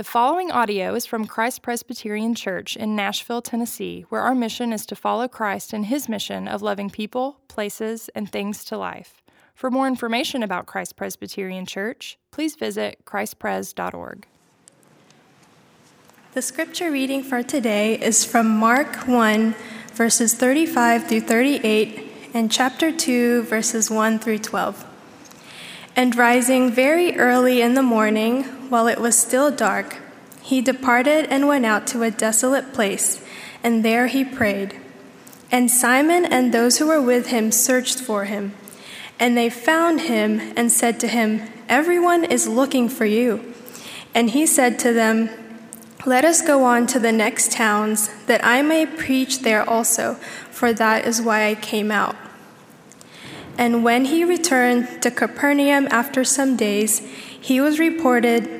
The following audio is from Christ Presbyterian Church in Nashville, Tennessee, where our mission is to follow Christ in his mission of loving people, places, and things to life. For more information about Christ Presbyterian Church, please visit christpres.org. The scripture reading for today is from Mark 1, verses 35 through 38, and chapter 2, verses 1 through 12. And rising very early in the morning, while it was still dark, he departed and went out to a desolate place, and there he prayed. And Simon and those who were with him searched for him. And they found him and said to him, Everyone is looking for you. And he said to them, Let us go on to the next towns, that I may preach there also, for that is why I came out. And when he returned to Capernaum after some days, he was reported,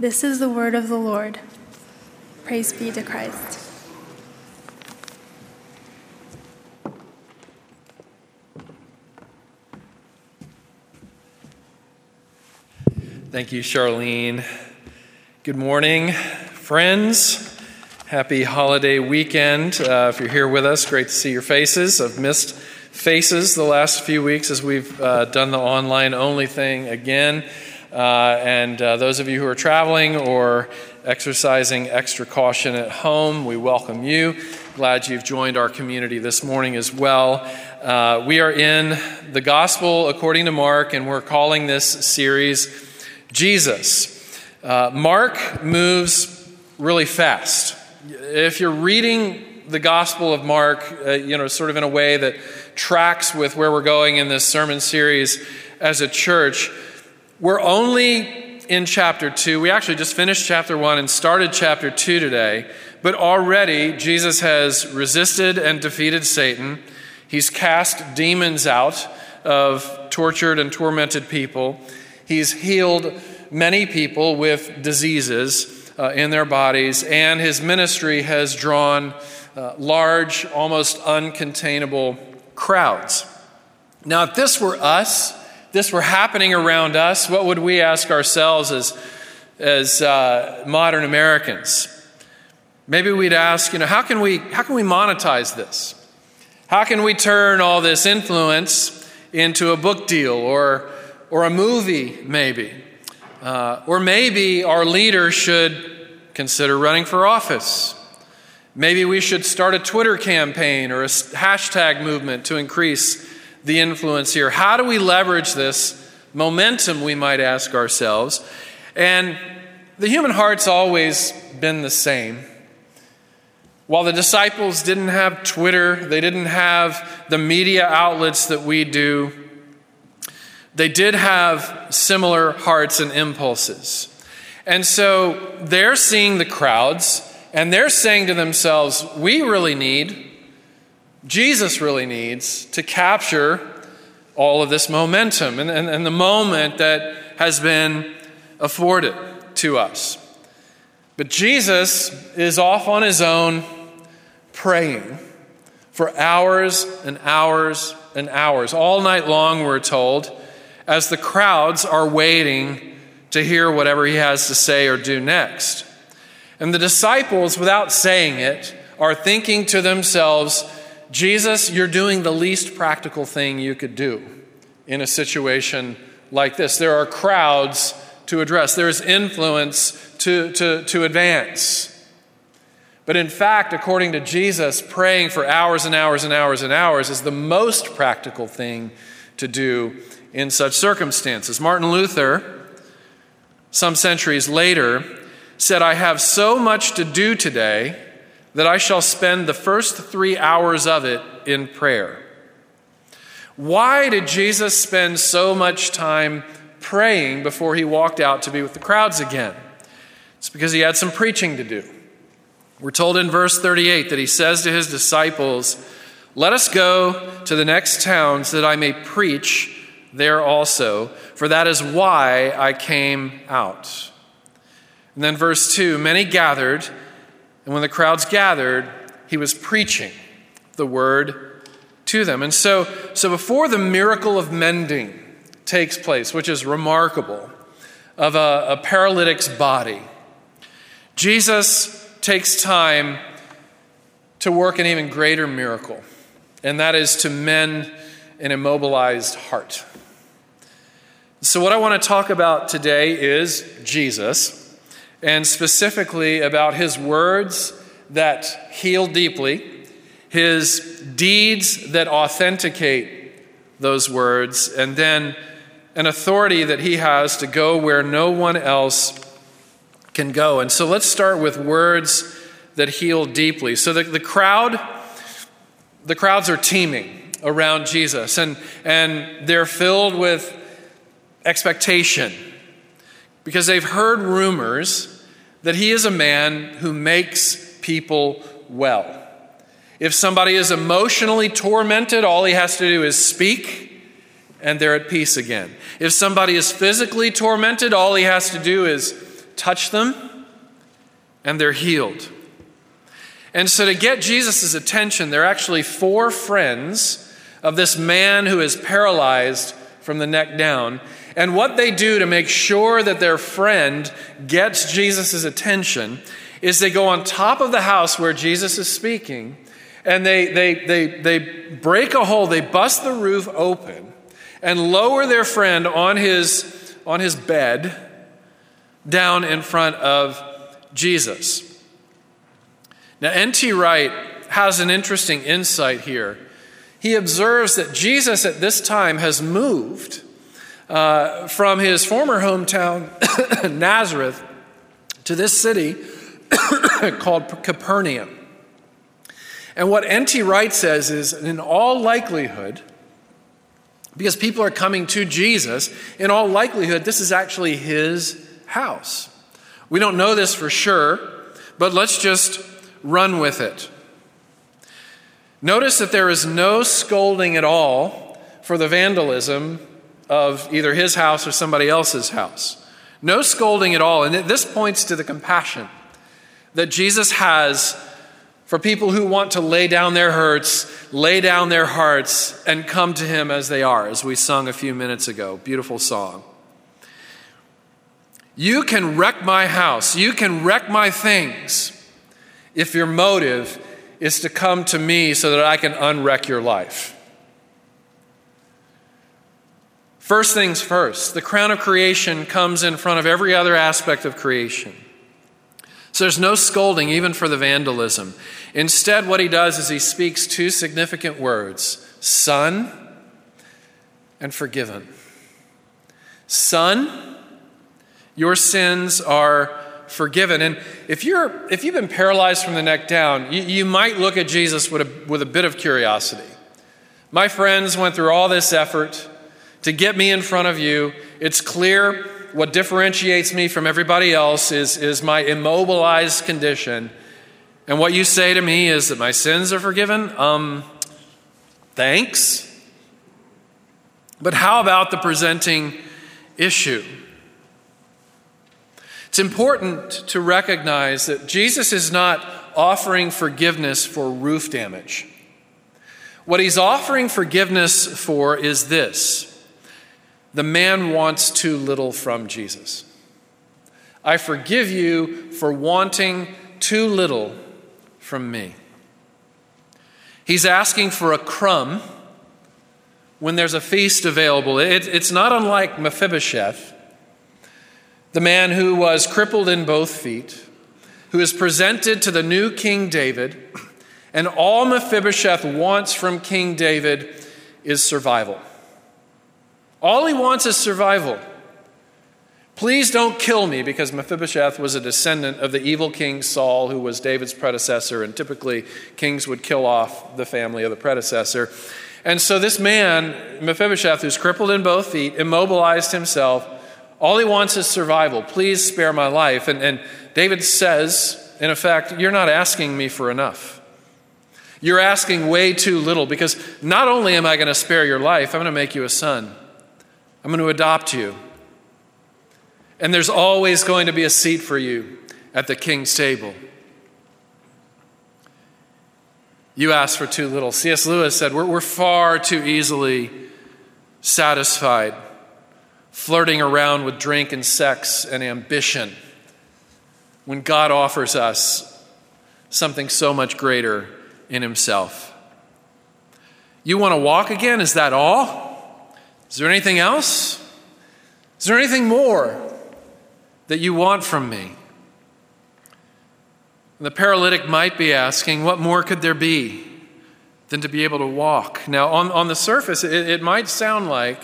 This is the word of the Lord. Praise be to Christ. Thank you, Charlene. Good morning, friends. Happy holiday weekend. Uh, if you're here with us, great to see your faces. I've missed faces the last few weeks as we've uh, done the online only thing again. Uh, and uh, those of you who are traveling or exercising extra caution at home, we welcome you. Glad you've joined our community this morning as well. Uh, we are in the Gospel according to Mark, and we're calling this series Jesus. Uh, Mark moves really fast. If you're reading the Gospel of Mark, uh, you know, sort of in a way that tracks with where we're going in this sermon series as a church, we're only in chapter 2. We actually just finished chapter 1 and started chapter 2 today, but already Jesus has resisted and defeated Satan. He's cast demons out of tortured and tormented people. He's healed many people with diseases uh, in their bodies, and his ministry has drawn uh, large, almost uncontainable crowds. Now, if this were us, this were happening around us, what would we ask ourselves as, as uh, modern Americans? Maybe we'd ask, you know, how can we, how can we monetize this? How can we turn all this influence into a book deal or or a movie, maybe. Uh, or maybe our leader should consider running for office. Maybe we should start a Twitter campaign or a hashtag movement to increase the influence here. How do we leverage this momentum, we might ask ourselves? And the human heart's always been the same. While the disciples didn't have Twitter, they didn't have the media outlets that we do, they did have similar hearts and impulses. And so they're seeing the crowds and they're saying to themselves, we really need, Jesus really needs to capture all of this momentum and, and, and the moment that has been afforded to us. But Jesus is off on his own praying for hours and hours and hours. All night long, we're told, as the crowds are waiting to hear whatever he has to say or do next. And the disciples, without saying it, are thinking to themselves, Jesus, you're doing the least practical thing you could do in a situation like this. There are crowds to address, there's influence to, to, to advance. But in fact, according to Jesus, praying for hours and hours and hours and hours is the most practical thing to do in such circumstances. Martin Luther, some centuries later, said, I have so much to do today that I shall spend the first three hours of it in prayer. Why did Jesus spend so much time praying before he walked out to be with the crowds again? It's because he had some preaching to do. We're told in verse 38 that he says to his disciples, Let us go to the next towns that I may preach there also, for that is why I came out. And then verse 2 Many gathered, and when the crowds gathered, he was preaching the word to them. And so, so before the miracle of mending takes place, which is remarkable, of a, a paralytic's body, Jesus takes time to work an even greater miracle, and that is to mend an immobilized heart. So, what I want to talk about today is Jesus, and specifically about his words that heal deeply, his deeds that authenticate those words, and then an authority that he has to go where no one else can go. And so let's start with words that heal deeply. So the, the crowd, the crowds are teeming around Jesus, and, and they're filled with expectation because they've heard rumors that he is a man who makes people well. If somebody is emotionally tormented, all he has to do is speak and they're at peace again. If somebody is physically tormented, all he has to do is touch them, and they're healed. And so, to get Jesus' attention, there are actually four friends of this man who is paralyzed from the neck down. And what they do to make sure that their friend gets Jesus' attention is they go on top of the house where Jesus is speaking and they, they, they, they break a hole, they bust the roof open and lower their friend on his, on his bed down in front of Jesus. Now, N.T. Wright has an interesting insight here. He observes that Jesus at this time has moved uh, from his former hometown, Nazareth, to this city called Capernaum. And what N.T. Wright says is, in all likelihood, because people are coming to Jesus, in all likelihood, this is actually his house. We don't know this for sure, but let's just run with it. Notice that there is no scolding at all for the vandalism of either his house or somebody else's house. No scolding at all. And this points to the compassion that Jesus has for people who want to lay down their hurts, lay down their hearts, and come to him as they are, as we sung a few minutes ago. Beautiful song. You can wreck my house, you can wreck my things if your motive is to come to me so that I can unwreck your life. First things first, the crown of creation comes in front of every other aspect of creation. So there's no scolding, even for the vandalism. Instead, what he does is he speaks two significant words son and forgiven. Son, your sins are forgiven. And if, you're, if you've been paralyzed from the neck down, you, you might look at Jesus with a, with a bit of curiosity. My friends went through all this effort to get me in front of you. It's clear what differentiates me from everybody else is, is my immobilized condition. And what you say to me is that my sins are forgiven? Um, thanks. But how about the presenting issue? It's important to recognize that Jesus is not offering forgiveness for roof damage. What he's offering forgiveness for is this the man wants too little from Jesus. I forgive you for wanting too little from me. He's asking for a crumb when there's a feast available. It, it's not unlike Mephibosheth, the man who was crippled in both feet, who is presented to the new King David, and all Mephibosheth wants from King David is survival. All he wants is survival. Please don't kill me, because Mephibosheth was a descendant of the evil king Saul, who was David's predecessor, and typically kings would kill off the family of the predecessor. And so this man, Mephibosheth, who's crippled in both feet, immobilized himself. All he wants is survival. Please spare my life. And, and David says, in effect, You're not asking me for enough. You're asking way too little because not only am I going to spare your life, I'm going to make you a son. I'm going to adopt you. And there's always going to be a seat for you at the king's table. You ask for too little. C.S. Lewis said, We're, we're far too easily satisfied, flirting around with drink and sex and ambition, when God offers us something so much greater in Himself. You want to walk again? Is that all? Is there anything else? Is there anything more that you want from me? The paralytic might be asking, What more could there be than to be able to walk? Now, on, on the surface, it, it might sound like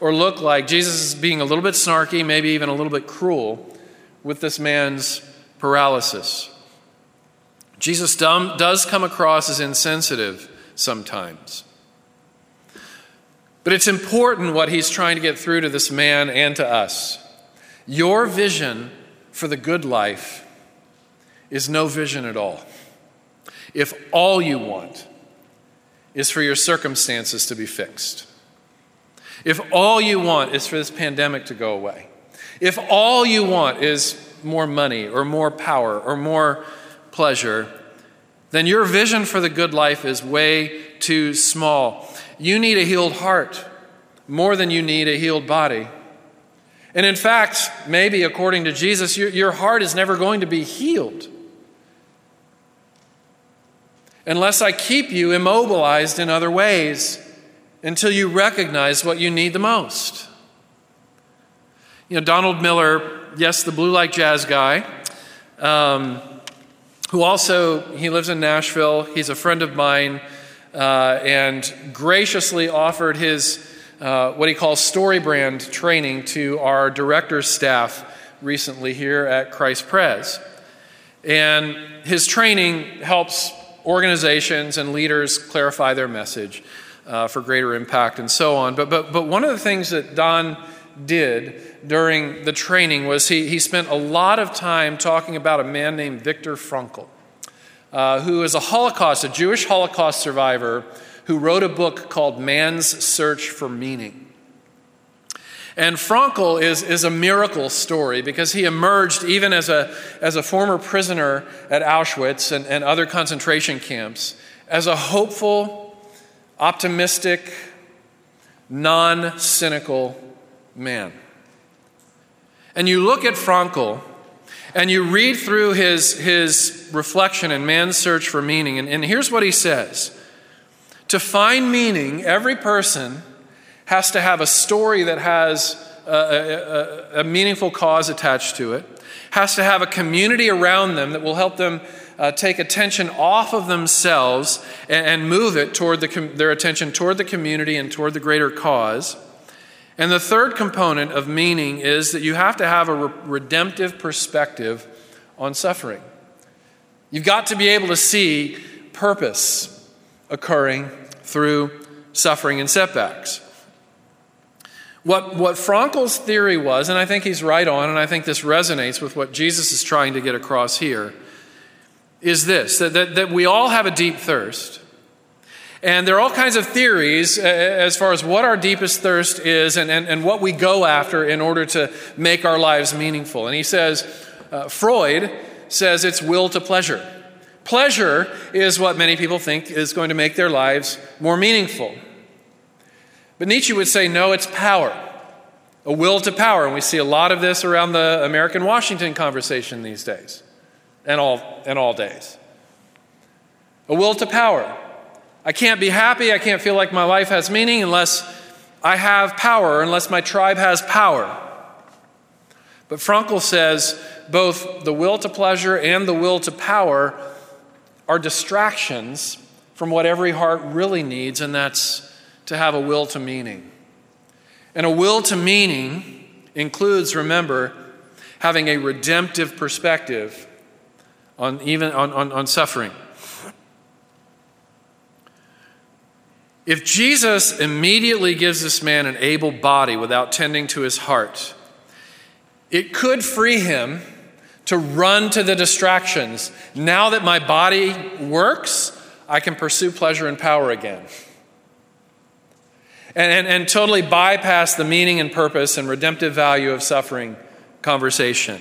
or look like Jesus is being a little bit snarky, maybe even a little bit cruel with this man's paralysis. Jesus does come across as insensitive sometimes. But it's important what he's trying to get through to this man and to us. Your vision for the good life is no vision at all. If all you want is for your circumstances to be fixed, if all you want is for this pandemic to go away, if all you want is more money or more power or more pleasure, then your vision for the good life is way too small. You need a healed heart more than you need a healed body. And in fact, maybe according to Jesus, your, your heart is never going to be healed unless I keep you immobilized in other ways until you recognize what you need the most. You know, Donald Miller, yes, the blue like jazz guy, um, who also he lives in Nashville. He's a friend of mine, uh, and graciously offered his uh, what he calls story brand training to our director's staff recently here at Christ Pres. And his training helps organizations and leaders clarify their message uh, for greater impact and so on. But, but, but one of the things that Don did during the training was he, he spent a lot of time talking about a man named Viktor Frankl, uh, who is a Holocaust, a Jewish Holocaust survivor, who wrote a book called Man's Search for Meaning. And Frankl is, is a miracle story because he emerged even as a, as a former prisoner at Auschwitz and, and other concentration camps as a hopeful, optimistic, non cynical man. And you look at Frankl and you read through his, his reflection in Man's Search for Meaning, and, and here's what he says To find meaning, every person has to have a story that has a, a, a, meaningful cause attached to it, has to have a community around them that will help them uh, take attention off of themselves and, and move it toward the, their attention toward the community and toward the greater cause. And the third component of meaning is that you have to have a re- redemptive perspective on suffering. You've got to be able to see purpose occurring through suffering and setbacks. What, what Frankl's theory was, and I think he's right on, and I think this resonates with what Jesus is trying to get across here, is this that, that, that we all have a deep thirst. And there are all kinds of theories as far as what our deepest thirst is and, and, and what we go after in order to make our lives meaningful. And he says, uh, Freud says it's will to pleasure. Pleasure is what many people think is going to make their lives more meaningful. But Nietzsche would say, no, it's power, a will to power. And we see a lot of this around the American Washington conversation these days and all, and all days. A will to power. I can't be happy, I can't feel like my life has meaning unless I have power, unless my tribe has power. But Frankl says both the will to pleasure and the will to power are distractions from what every heart really needs, and that's to have a will to meaning. And a will to meaning includes, remember, having a redemptive perspective on even on, on, on suffering. If Jesus immediately gives this man an able body without tending to his heart, it could free him to run to the distractions. Now that my body works, I can pursue pleasure and power again. And, and, and totally bypass the meaning and purpose and redemptive value of suffering conversation.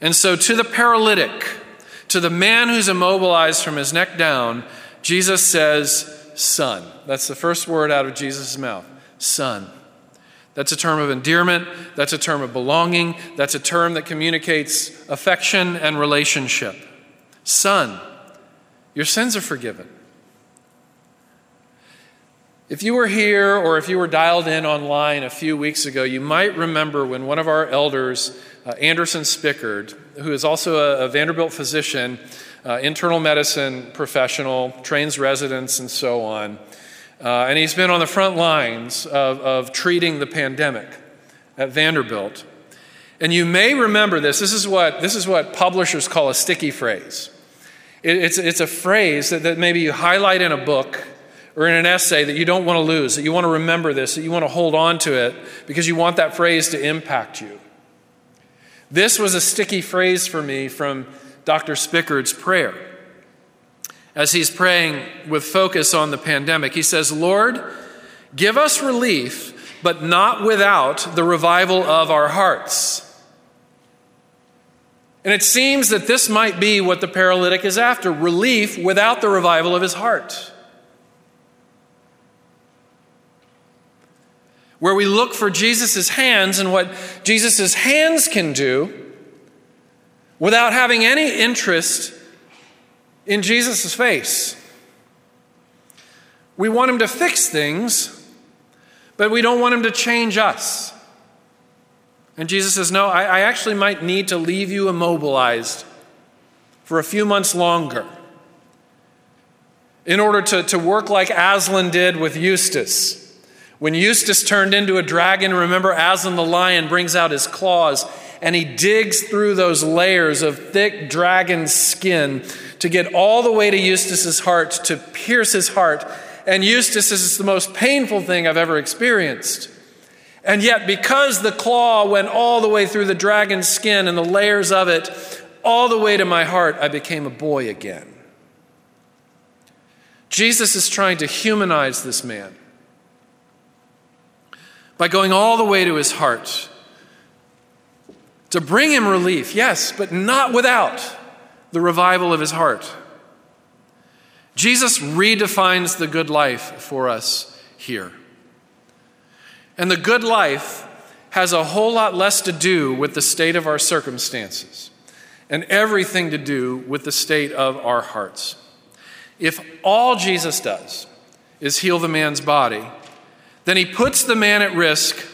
And so, to the paralytic, to the man who's immobilized from his neck down, Jesus says, Son. That's the first word out of Jesus' mouth. Son. That's a term of endearment. That's a term of belonging. That's a term that communicates affection and relationship. Son, your sins are forgiven. If you were here or if you were dialed in online a few weeks ago, you might remember when one of our elders, uh, Anderson Spickard, who is also a, a Vanderbilt physician, uh, internal medicine professional, trains residents, and so on, uh, and he's been on the front lines of, of treating the pandemic at Vanderbilt. And you may remember this. This is what, this is what publishers call a sticky phrase. It, it's, it's a phrase that, that maybe you highlight in a book or in an essay that you don't want to lose, that you want to remember this, that you want to hold on to it because you want that phrase to impact you. This was a sticky phrase for me from Dr. Spickard's prayer as he's praying with focus on the pandemic. He says, Lord, give us relief, but not without the revival of our hearts. And it seems that this might be what the paralytic is after relief without the revival of his heart. Where we look for Jesus' hands and what Jesus' hands can do without having any interest in Jesus' face. We want him to fix things, but we don't want him to change us. And Jesus says, No, I, I actually might need to leave you immobilized for a few months longer in order to, to work like Aslan did with Eustace. When Eustace turned into a dragon, remember Aslan the lion brings out his claws and he digs through those layers of thick dragon skin to get all the way to Eustace's heart, to pierce his heart. And Eustace is the most painful thing I've ever experienced. And yet, because the claw went all the way through the dragon's skin and the layers of it, all the way to my heart, I became a boy again. Jesus is trying to humanize this man by going all the way to his heart to bring him relief, yes, but not without the revival of his heart. Jesus redefines the good life for us here. And the good life has a whole lot less to do with the state of our circumstances and everything to do with the state of our hearts. If all Jesus does is heal the man's body, then he puts the man at risk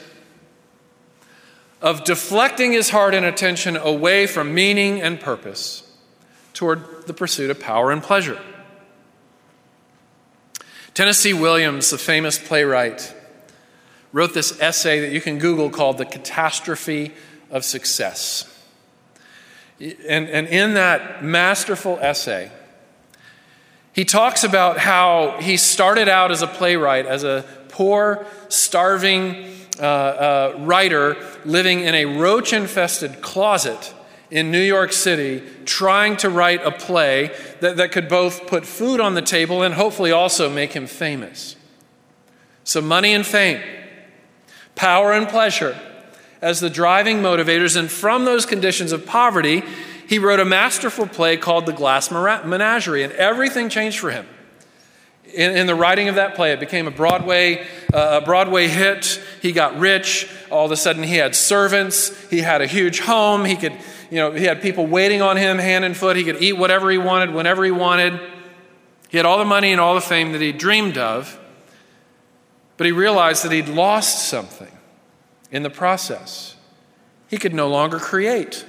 of deflecting his heart and attention away from meaning and purpose toward the pursuit of power and pleasure. Tennessee Williams, the famous playwright, wrote this essay that you can Google called The Catastrophe of Success. And, and in that masterful essay, he talks about how he started out as a playwright, as a poor, starving uh, writer living in a roach infested closet in New York City trying to write a play that, that could both put food on the table and hopefully also make him famous. So, money and fame, power and pleasure as the driving motivators. And from those conditions of poverty, he wrote a masterful play called The Glass Menagerie, and everything changed for him. In, in the writing of that play, it became a Broadway, uh, a Broadway hit. He got rich. All of a sudden, he had servants. He had a huge home. He could, you know, he had people waiting on him hand and foot. He could eat whatever he wanted, whenever he wanted. He had all the money and all the fame that he dreamed of. But he realized that he'd lost something in the process. He could no longer create.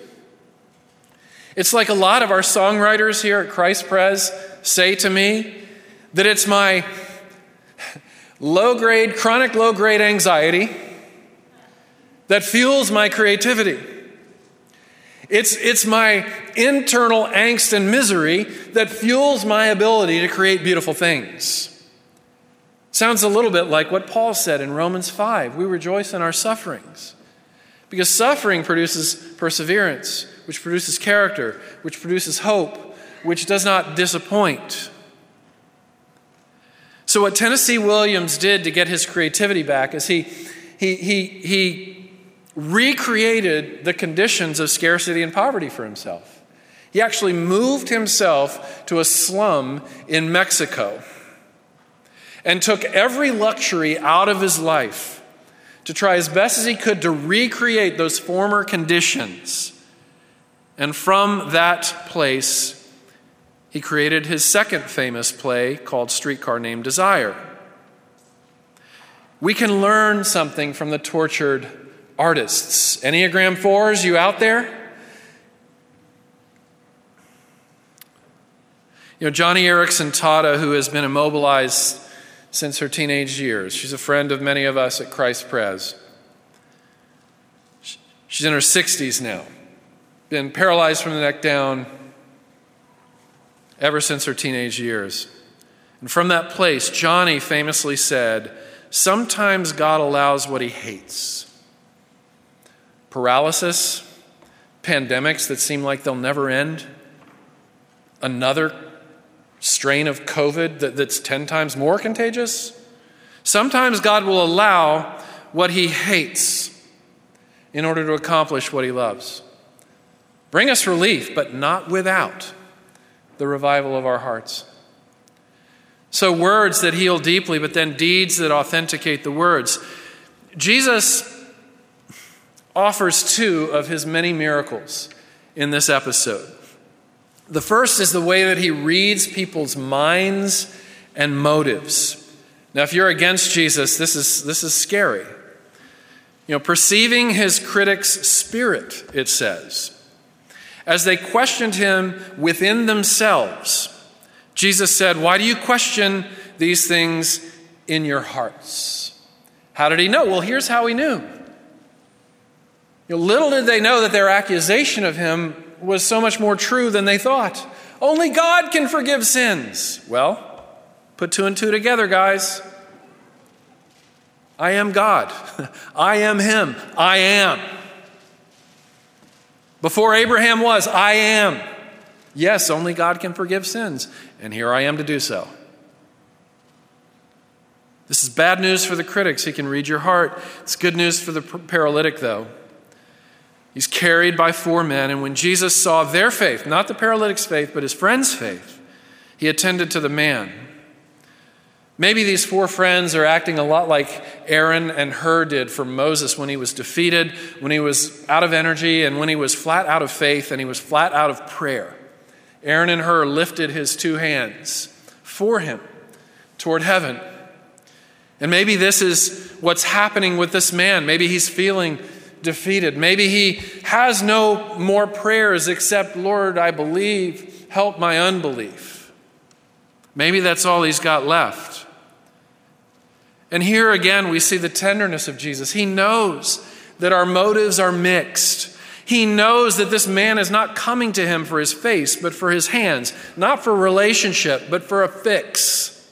It's like a lot of our songwriters here at Christ Pres say to me that it's my low grade, chronic low grade anxiety that fuels my creativity. It's, it's my internal angst and misery that fuels my ability to create beautiful things. Sounds a little bit like what Paul said in Romans 5 we rejoice in our sufferings. Because suffering produces perseverance, which produces character, which produces hope, which does not disappoint. So, what Tennessee Williams did to get his creativity back is he, he, he, he recreated the conditions of scarcity and poverty for himself. He actually moved himself to a slum in Mexico and took every luxury out of his life to try as best as he could to recreate those former conditions. And from that place, he created his second famous play called Streetcar Named Desire. We can learn something from the tortured artists. Enneagram 4s, you out there? You know, Joni Eareckson Tada, who has been immobilized since her teenage years. She's a friend of many of us at Christ Pres. She's in her 60s now, been paralyzed from the neck down ever since her teenage years. And from that place, Joni famously said, Sometimes God allows what he hates paralysis, pandemics that seem like they'll never end, another strain of COVID that, that's 10 times more contagious. Sometimes God will allow what he hates in order to accomplish what he loves. Bring us relief, but not without the revival of our hearts. So, words that heal deeply, but then deeds that authenticate the words. Jesus offers two of his many miracles in this episode. The first is the way that he reads people's minds and motives. Now, if you're against Jesus, this is, this is scary. You know, perceiving his critics' spirit, it says. As they questioned him within themselves, Jesus said, Why do you question these things in your hearts? How did he know? Well, here's how he knew. Little did they know that their accusation of him was so much more true than they thought. Only God can forgive sins. Well, put two and two together, guys. I am God. I am Him. I am. Before Abraham was, I am. Yes, only God can forgive sins. And here I am to do so. This is bad news for the critics. He can read your heart. It's good news for the paralytic, though. He's carried by four men, and when Jesus saw their faith, not the paralytic's faith, but his friend's faith, he attended to the man. Maybe these four friends are acting a lot like Aaron and Hur did for Moses when he was defeated, when he was out of energy, and when he was flat out of faith and he was flat out of prayer. Aaron and Hur lifted his two hands for him toward heaven. And maybe this is what's happening with this man. Maybe he's feeling defeated. Maybe he has no more prayers except, Lord, I believe, help my unbelief. Maybe that's all he's got left. And here again, we see the tenderness of Jesus. He knows that our motives are mixed. He knows that this man is not coming to him for his face, but for his hands, not for relationship, but for a fix.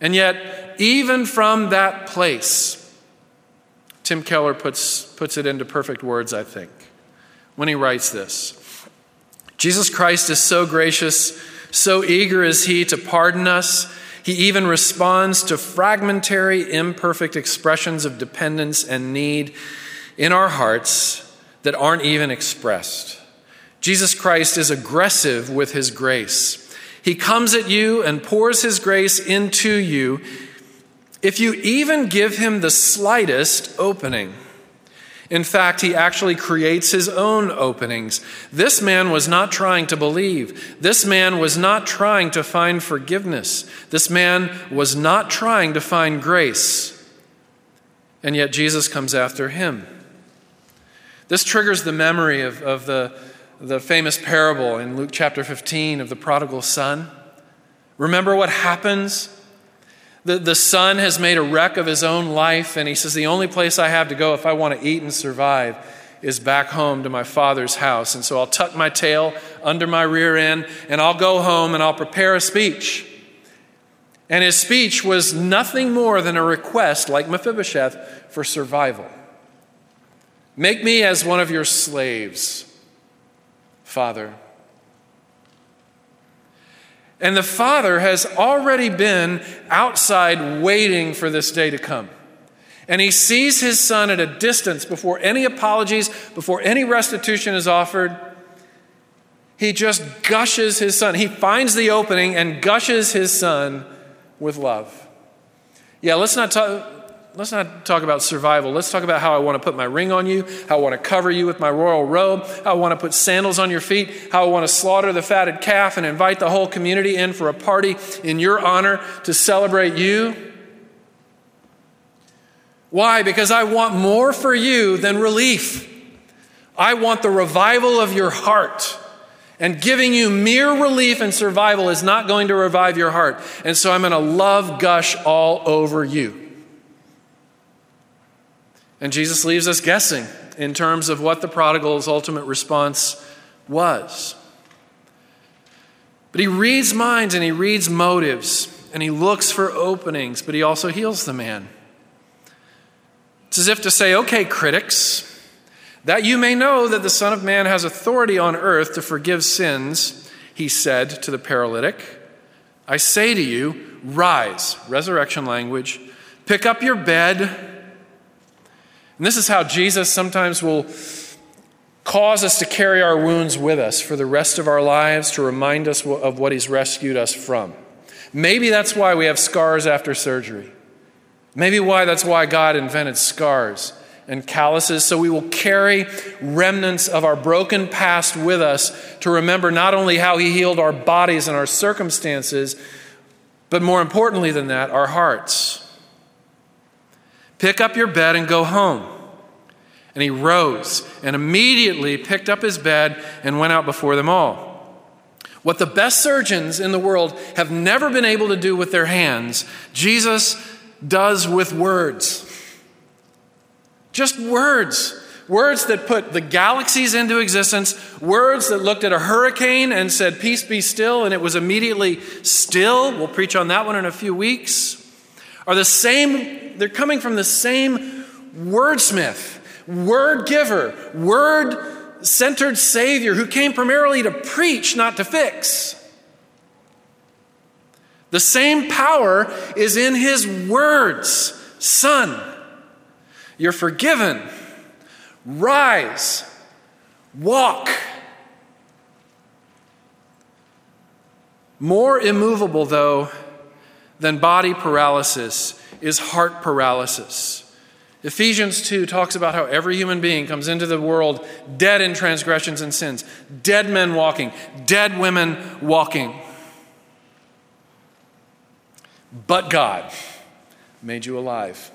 And yet, even from that place, Tim Keller puts, puts it into perfect words, I think. when he writes this. Jesus Christ is so gracious, so eager is he to pardon us. He even responds to fragmentary, imperfect expressions of dependence and need in our hearts that aren't even expressed. Jesus Christ is aggressive with his grace. He comes at you and pours his grace into you if you even give him the slightest opening. In fact, he actually creates his own openings. This man was not trying to believe. This man was not trying to find forgiveness. This man was not trying to find grace. And yet Jesus comes after him. This triggers the memory of, of the, the famous parable in Luke chapter 15 of the prodigal son. Remember what happens the, the son has made a wreck of his own life, and he says, The only place I have to go if I want to eat and survive is back home to my father's house. And so I'll tuck my tail under my rear end, and I'll go home and I'll prepare a speech. And his speech was nothing more than a request, like Mephibosheth, for survival. Make me as one of your slaves, Father. And the Father has already been outside waiting for this day to come. And he sees his son at a distance before any apologies, before any restitution is offered. He just gushes his son. He finds the opening and gushes his son with love. Yeah, let's not talk let's not talk about survival. Let's talk about how I want to put my ring on you, how I want to cover you with my royal robe, how I want to put sandals on your feet, how I want to slaughter the fatted calf and invite the whole community in for a party in your honor to celebrate you. Why? Because I want more for you than relief. I want the revival of your heart. And giving you mere relief and survival is not going to revive your heart. And so I'm going to love gush all over you. And Jesus leaves us guessing in terms of what the prodigal's ultimate response was. But he reads minds and he reads motives and he looks for openings, but he also heals the man. It's as if to say, okay, critics, that you may know that the Son of Man has authority on earth to forgive sins, he said to the paralytic. I say to you, rise, resurrection language, pick up your bed and this is how Jesus sometimes will cause us to carry our wounds with us for the rest of our lives to remind us of what He's rescued us from. Maybe that's why we have scars after surgery. Maybe why that's why God invented scars and calluses, so we will carry remnants of our broken past with us to remember not only how He healed our bodies and our circumstances, but more importantly than that, our hearts. Pick up your bed and go home. And he rose and immediately picked up his bed and went out before them all. What the best surgeons in the world have never been able to do with their hands, Jesus does with words. Just words. Words that put the galaxies into existence, words that looked at a hurricane and said, Peace be still, and it was immediately still. We'll preach on that one in a few weeks. Are the same they're coming from the same wordsmith, word giver, word centered Savior who came primarily to preach, not to fix. The same power is in his words Son, you're forgiven. Rise, walk. More immovable, though, than body paralysis is heart paralysis. Ephesians 2 talks about how every human being comes into the world dead in transgressions and sins, dead men walking, dead women walking. But God made you alive.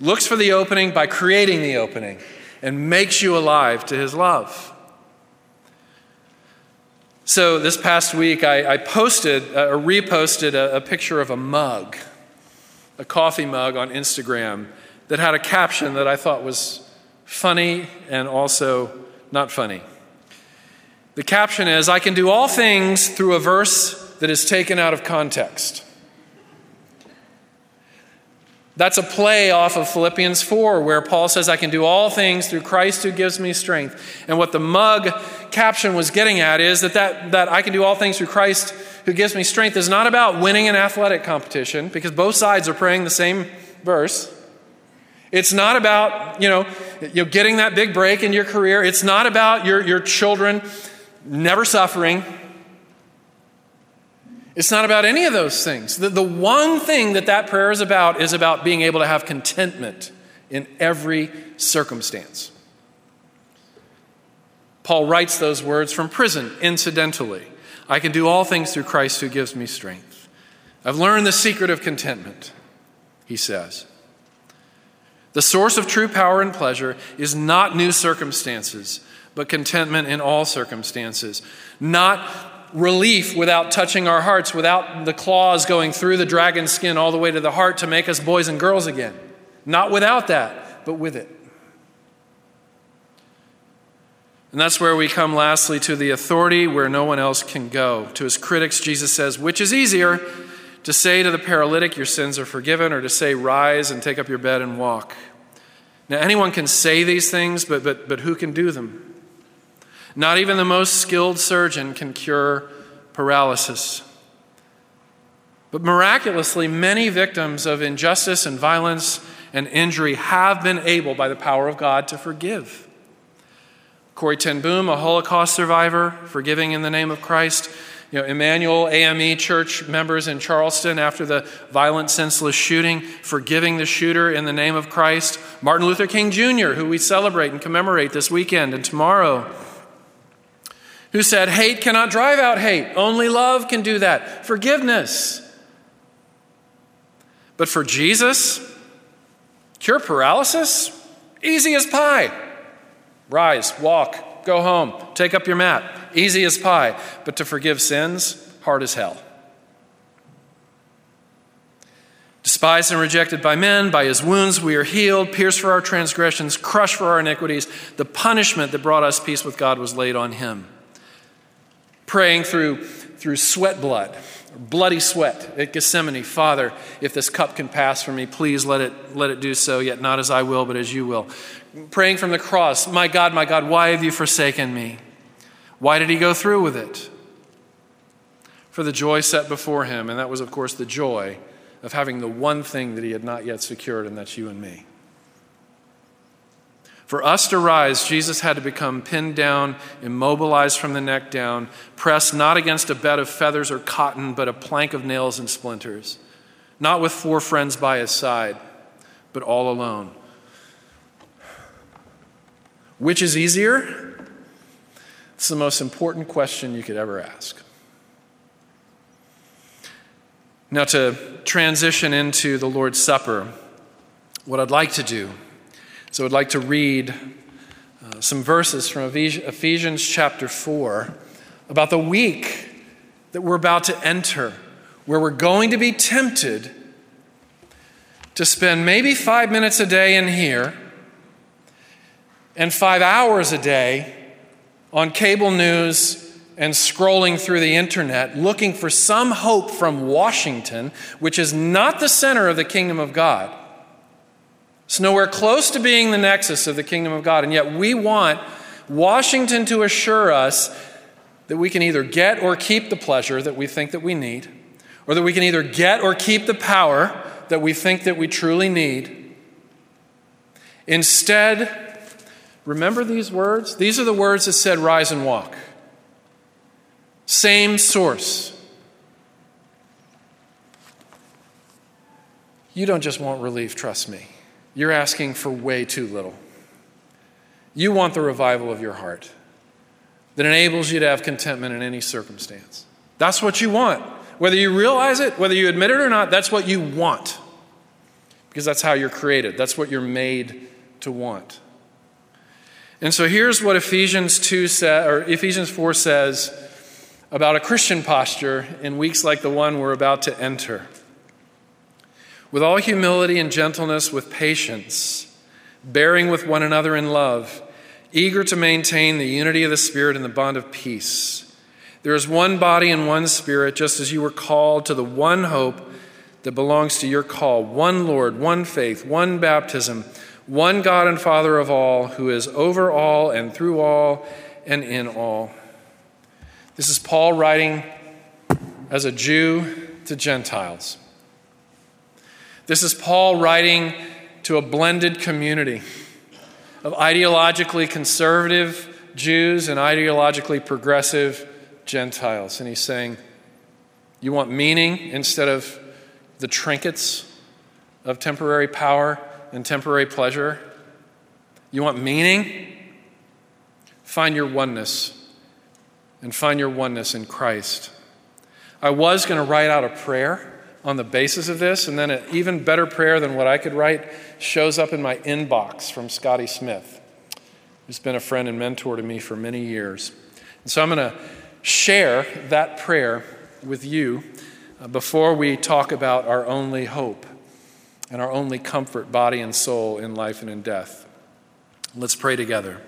Looks for the opening by creating the opening and makes you alive to his love. So, this past week, I, I posted uh, or reposted a, a picture of a mug a coffee mug on Instagram that had a caption that I thought was funny and also not funny. The caption is I can do all things through a verse that is taken out of context. That's a play off of Philippians 4, where Paul says, I can do all things through Christ who gives me strength. And what the mug caption was getting at is that, that, that I can do all things through Christ who gives me strength is not about winning an athletic competition, because both sides are praying the same verse. It's not about, you know, you know, getting that big break in your career. It's not about your, your children never suffering. It's not about any of those things. The, the one thing that that prayer is about is about being able to have contentment in every circumstance. Paul writes those words from prison, incidentally. I can do all things through Christ who gives me strength. I've learned the secret of contentment, he says. The source of true power and pleasure is not new circumstances, but contentment in all circumstances. Not relief without touching our hearts, without the claws going through the dragon's skin all the way to the heart to make us boys and girls again. Not without that, but with it. And that's where we come lastly to the authority where no one else can go. To his critics, Jesus says, Which is easier, to say to the paralytic, Your sins are forgiven, or to say, Rise and take up your bed and walk? Now, anyone can say these things, but, but, but who can do them? Not even the most skilled surgeon can cure paralysis. But miraculously, many victims of injustice and violence and injury have been able, by the power of God, to forgive. Corrie ten Boom, a Holocaust survivor, forgiving in the name of Christ. You know, Emanuel AME church members in Charleston after the violent, senseless shooting, forgiving the shooter in the name of Christ. Martin Luther King Jr., who we celebrate and commemorate this weekend and tomorrow who said, Hate cannot drive out hate, only love can do that. Forgiveness. But for Jesus, cure paralysis? Easy as pie. Rise, walk, go home, take up your mat. Easy as pie. But to forgive sins, hard as hell. Despised and rejected by men, by his wounds we are healed, pierced for our transgressions, crushed for our iniquities. The punishment that brought us peace with God was laid on him praying through, through sweat blood, bloody sweat at Gethsemane. Father, if this cup can pass from me, please let it, let it do so, yet not as I will, but as you will. Praying from the cross, My God, my God, why have you forsaken me? Why did he go through with it? For the joy set before him, and that was, of course, the joy of having the one thing that he had not yet secured, and that's you and me. For us to rise, Jesus had to become pinned down, immobilized from the neck down, pressed not against a bed of feathers or cotton, but a plank of nails and splinters, not with four friends by his side, but all alone. Which is easier? It's the most important question you could ever ask. Now, to transition into the Lord's Supper, what I'd like to do so I'd like to read uh, some verses from Ephesians chapter 4 about the week that we're about to enter, where we're going to be tempted to spend maybe five minutes a day in here and five hours a day on cable news and scrolling through the internet looking for some hope from Washington, which is not the center of the kingdom of God it's nowhere close to being the nexus of the kingdom of God. And yet we want Washington to assure us that we can either get or keep the pleasure that we think that we need, or that we can either get or keep the power that we think that we truly need. Instead, remember these words? These are the words that said, Rise and walk. Same source. You don't just want relief, trust me. You're asking for way too little. You want the revival of your heart that enables you to have contentment in any circumstance. That's what you want. Whether you realize it, whether you admit it or not, that's what you want. Because that's how you're created, that's what you're made to want. And so here's what Ephesians 2 sa- or Ephesians 4 says about a Christian posture in weeks like the one we're about to enter with all humility and gentleness, with patience, bearing with one another in love, eager to maintain the unity of the Spirit and the bond of peace. There is one body and one Spirit, just as you were called to the one hope that belongs to your call one Lord, one faith, one baptism, one God and Father of all, who is over all and through all and in all. This is Paul writing as a Jew to Gentiles. This is Paul writing to a blended community of ideologically conservative Jews and ideologically progressive Gentiles. And he's saying, You want meaning instead of the trinkets of temporary power and temporary pleasure? You want meaning? Find your oneness and find your oneness in Christ. I was going to write out a prayer on the basis of this, and then an even better prayer than what I could write shows up in my inbox from Scotty Smith, who's been a friend and mentor to me for many years. And so I'm going to share that prayer with you uh, before we talk about our only hope and our only comfort, body and soul, in life and in death. Let's pray together.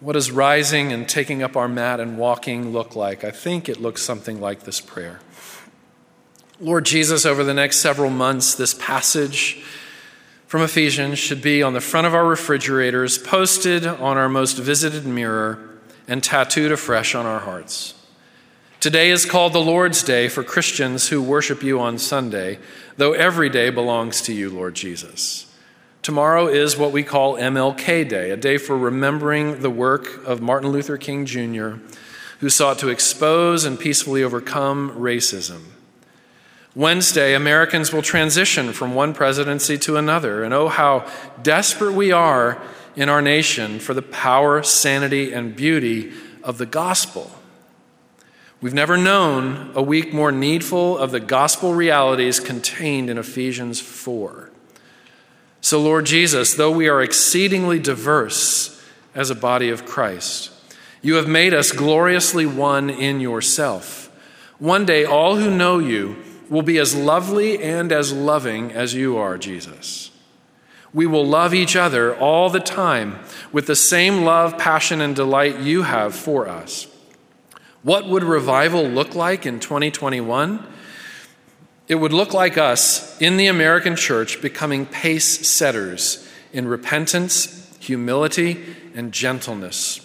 What does rising and taking up our mat and walking look like? I think it looks something like this prayer. Lord Jesus, over the next several months, this passage from Ephesians should be on the front of our refrigerators, posted on our most visited mirror, and tattooed afresh on our hearts. Today is called the Lord's Day for Christians who worship you on Sunday, though every day belongs to you, Lord Jesus. Tomorrow is what we call MLK Day, a day for remembering the work of Martin Luther King Jr., who sought to expose and peacefully overcome racism. Wednesday, Americans will transition from one presidency to another, and oh, how desperate we are in our nation for the power, sanity, and beauty of the gospel. We've never known a week more needful of the gospel realities contained in Ephesians 4. So, Lord Jesus, though we are exceedingly diverse as a body of Christ, you have made us gloriously one in yourself. One day, all who know you will be as lovely and as loving as you are, Jesus. We will love each other all the time with the same love, passion, and delight you have for us. What would revival look like in 2021? It would look like us in the American church becoming pace setters in repentance, humility, and gentleness.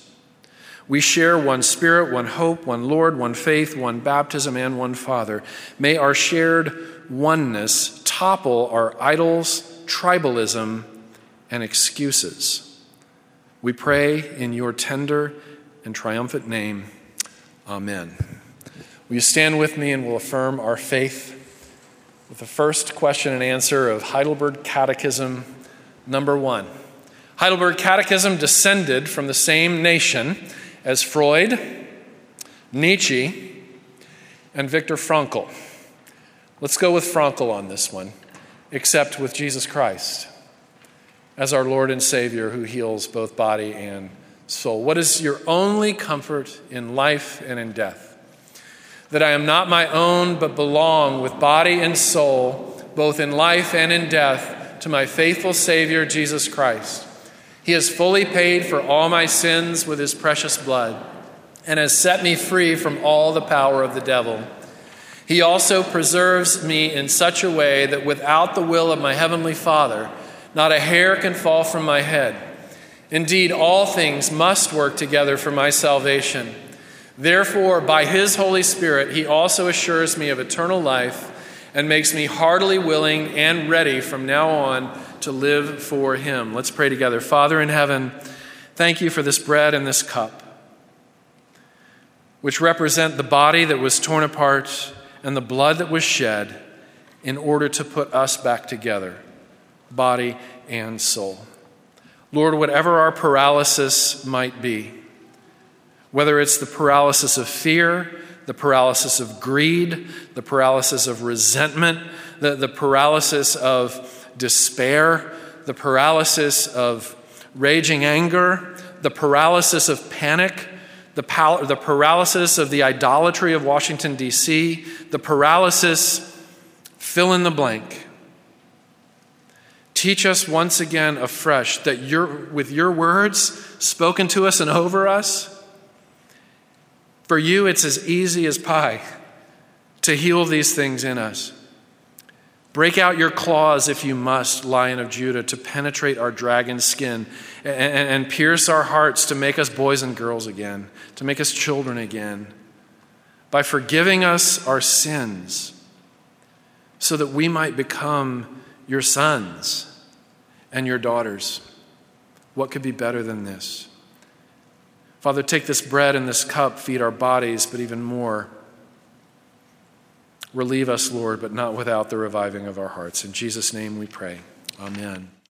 We share one Spirit, one hope, one Lord, one faith, one baptism, and one Father. May our shared oneness topple our idols, tribalism, and excuses. We pray in your tender and triumphant name. Amen. Will you stand with me and we'll affirm our faith? With the first question and answer of Heidelberg Catechism number one. Heidelberg Catechism descended from the same nation as Freud, Nietzsche, and Viktor Frankl. Let's go with Frankl on this one, except with Jesus Christ as our Lord and Savior who heals both body and soul. What is your only comfort in life and in death? That I am not my own, but belong with body and soul, both in life and in death, to my faithful Savior, Jesus Christ. He has fully paid for all my sins with his precious blood and has set me free from all the power of the devil. He also preserves me in such a way that without the will of my heavenly Father, not a hair can fall from my head. Indeed, all things must work together for my salvation Therefore, by his Holy Spirit, he also assures me of eternal life and makes me heartily willing and ready from now on to live for him. Let's pray together. Father in heaven, thank you for this bread and this cup, which represent the body that was torn apart and the blood that was shed in order to put us back together, body and soul. Lord, whatever our paralysis might be, whether it's the paralysis of fear, the paralysis of greed, the paralysis of resentment, the, the paralysis of despair, the paralysis of raging anger, the paralysis of panic, the, pal- the paralysis of the idolatry of Washington, D.C., the paralysis, fill in the blank. Teach us once again afresh that your, with your words spoken to us and over us, For you, it's as easy as pie to heal these things in us. Break out your claws if you must, Lion of Judah, to penetrate our dragon skin and, and, pierce our hearts to make us boys and girls again, to make us children again, by forgiving us our sins, so that we might become your sons and your daughters. What could be better than this? Father, take this bread and this cup, feed our bodies, but even more Relieve us, Lord, but not without the reviving of our hearts. In Jesus' name we pray. Amen.